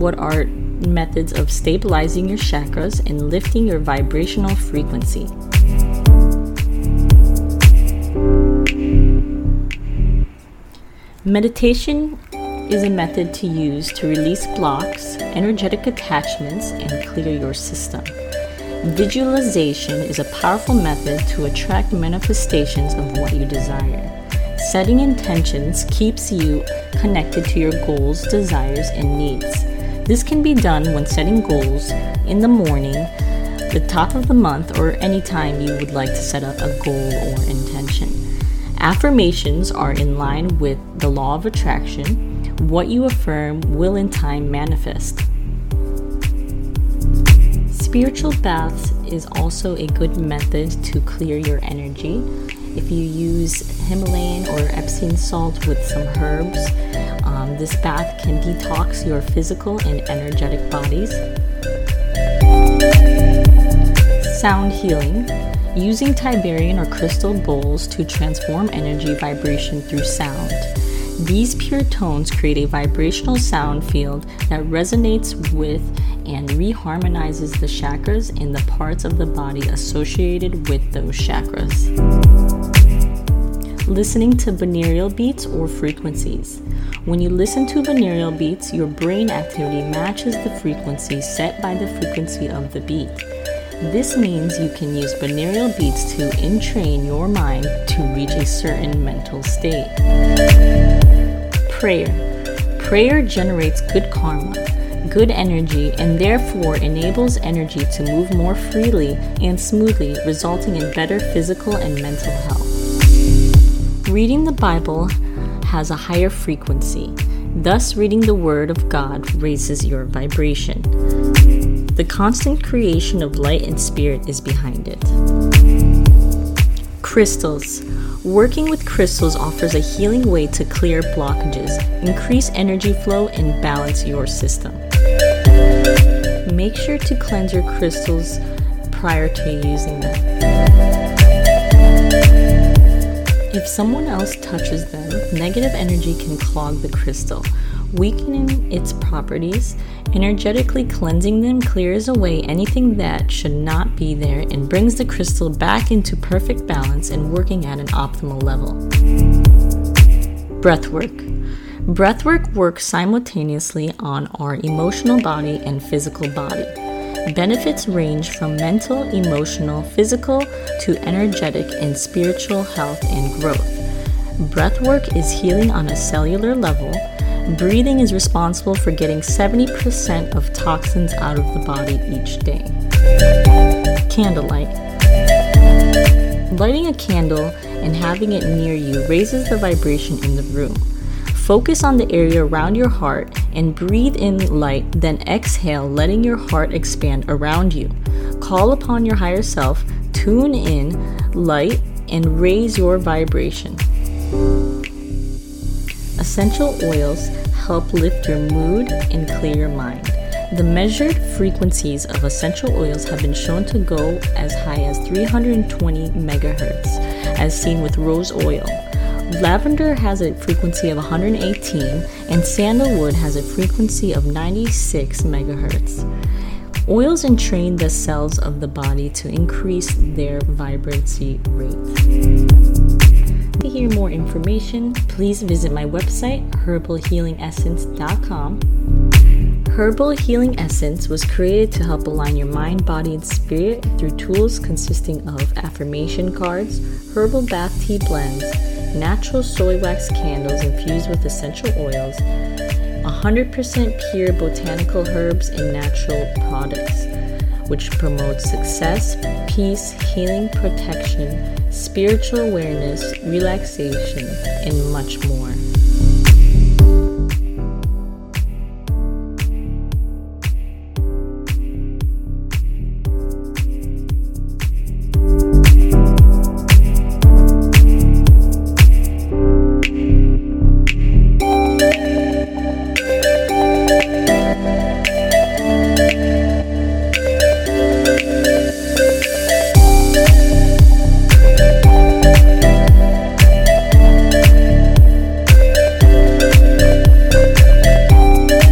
what are methods of stabilizing your chakras and lifting your vibrational frequency. Meditation is a method to use to release blocks, energetic attachments, and clear your system. Visualization is a powerful method to attract manifestations of what you desire. Setting intentions keeps you connected to your goals, desires, and needs. This can be done when setting goals in the morning, the top of the month, or any time you would like to set up a goal or intention. Affirmations are in line with the law of attraction. What you affirm will in time manifest. Spiritual baths is also a good method to clear your energy. If you use Himalayan or Epsom salt with some herbs, um, this bath can detox your physical and energetic bodies. Sound healing. Using Tibetan or crystal bowls to transform energy vibration through sound. These pure tones create a vibrational sound field that resonates with and reharmonizes the chakras in the parts of the body associated with those chakras listening to binaural beats or frequencies. When you listen to binaural beats, your brain activity matches the frequency set by the frequency of the beat. This means you can use binaural beats to entrain your mind to reach a certain mental state. Prayer. Prayer generates good karma, good energy, and therefore enables energy to move more freely and smoothly, resulting in better physical and mental health. Reading the Bible has a higher frequency, thus, reading the Word of God raises your vibration. The constant creation of light and spirit is behind it. Crystals. Working with crystals offers a healing way to clear blockages, increase energy flow, and balance your system. Make sure to cleanse your crystals prior to using them. If someone else touches them, negative energy can clog the crystal, weakening its properties. Energetically cleansing them clears away anything that should not be there and brings the crystal back into perfect balance and working at an optimal level. Breathwork. Breathwork works simultaneously on our emotional body and physical body. Benefits range from mental, emotional, physical to energetic and spiritual health and growth. Breathwork is healing on a cellular level. Breathing is responsible for getting 70% of toxins out of the body each day. Candlelight. Lighting a candle and having it near you raises the vibration in the room. Focus on the area around your heart and breathe in light, then exhale, letting your heart expand around you. Call upon your higher self, tune in, light, and raise your vibration. Essential oils help lift your mood and clear your mind. The measured frequencies of essential oils have been shown to go as high as 320 megahertz, as seen with rose oil. Lavender has a frequency of 118 and sandalwood has a frequency of 96 megahertz. Oils entrain the cells of the body to increase their vibrancy rate. To hear more information, please visit my website, herbalhealingessence.com. Herbal Healing Essence was created to help align your mind, body, and spirit through tools consisting of affirmation cards, herbal bath tea blends, natural soy wax candles infused with essential oils, 100% pure botanical herbs and natural products, which promote success, peace, healing, protection, spiritual awareness, relaxation, and much more.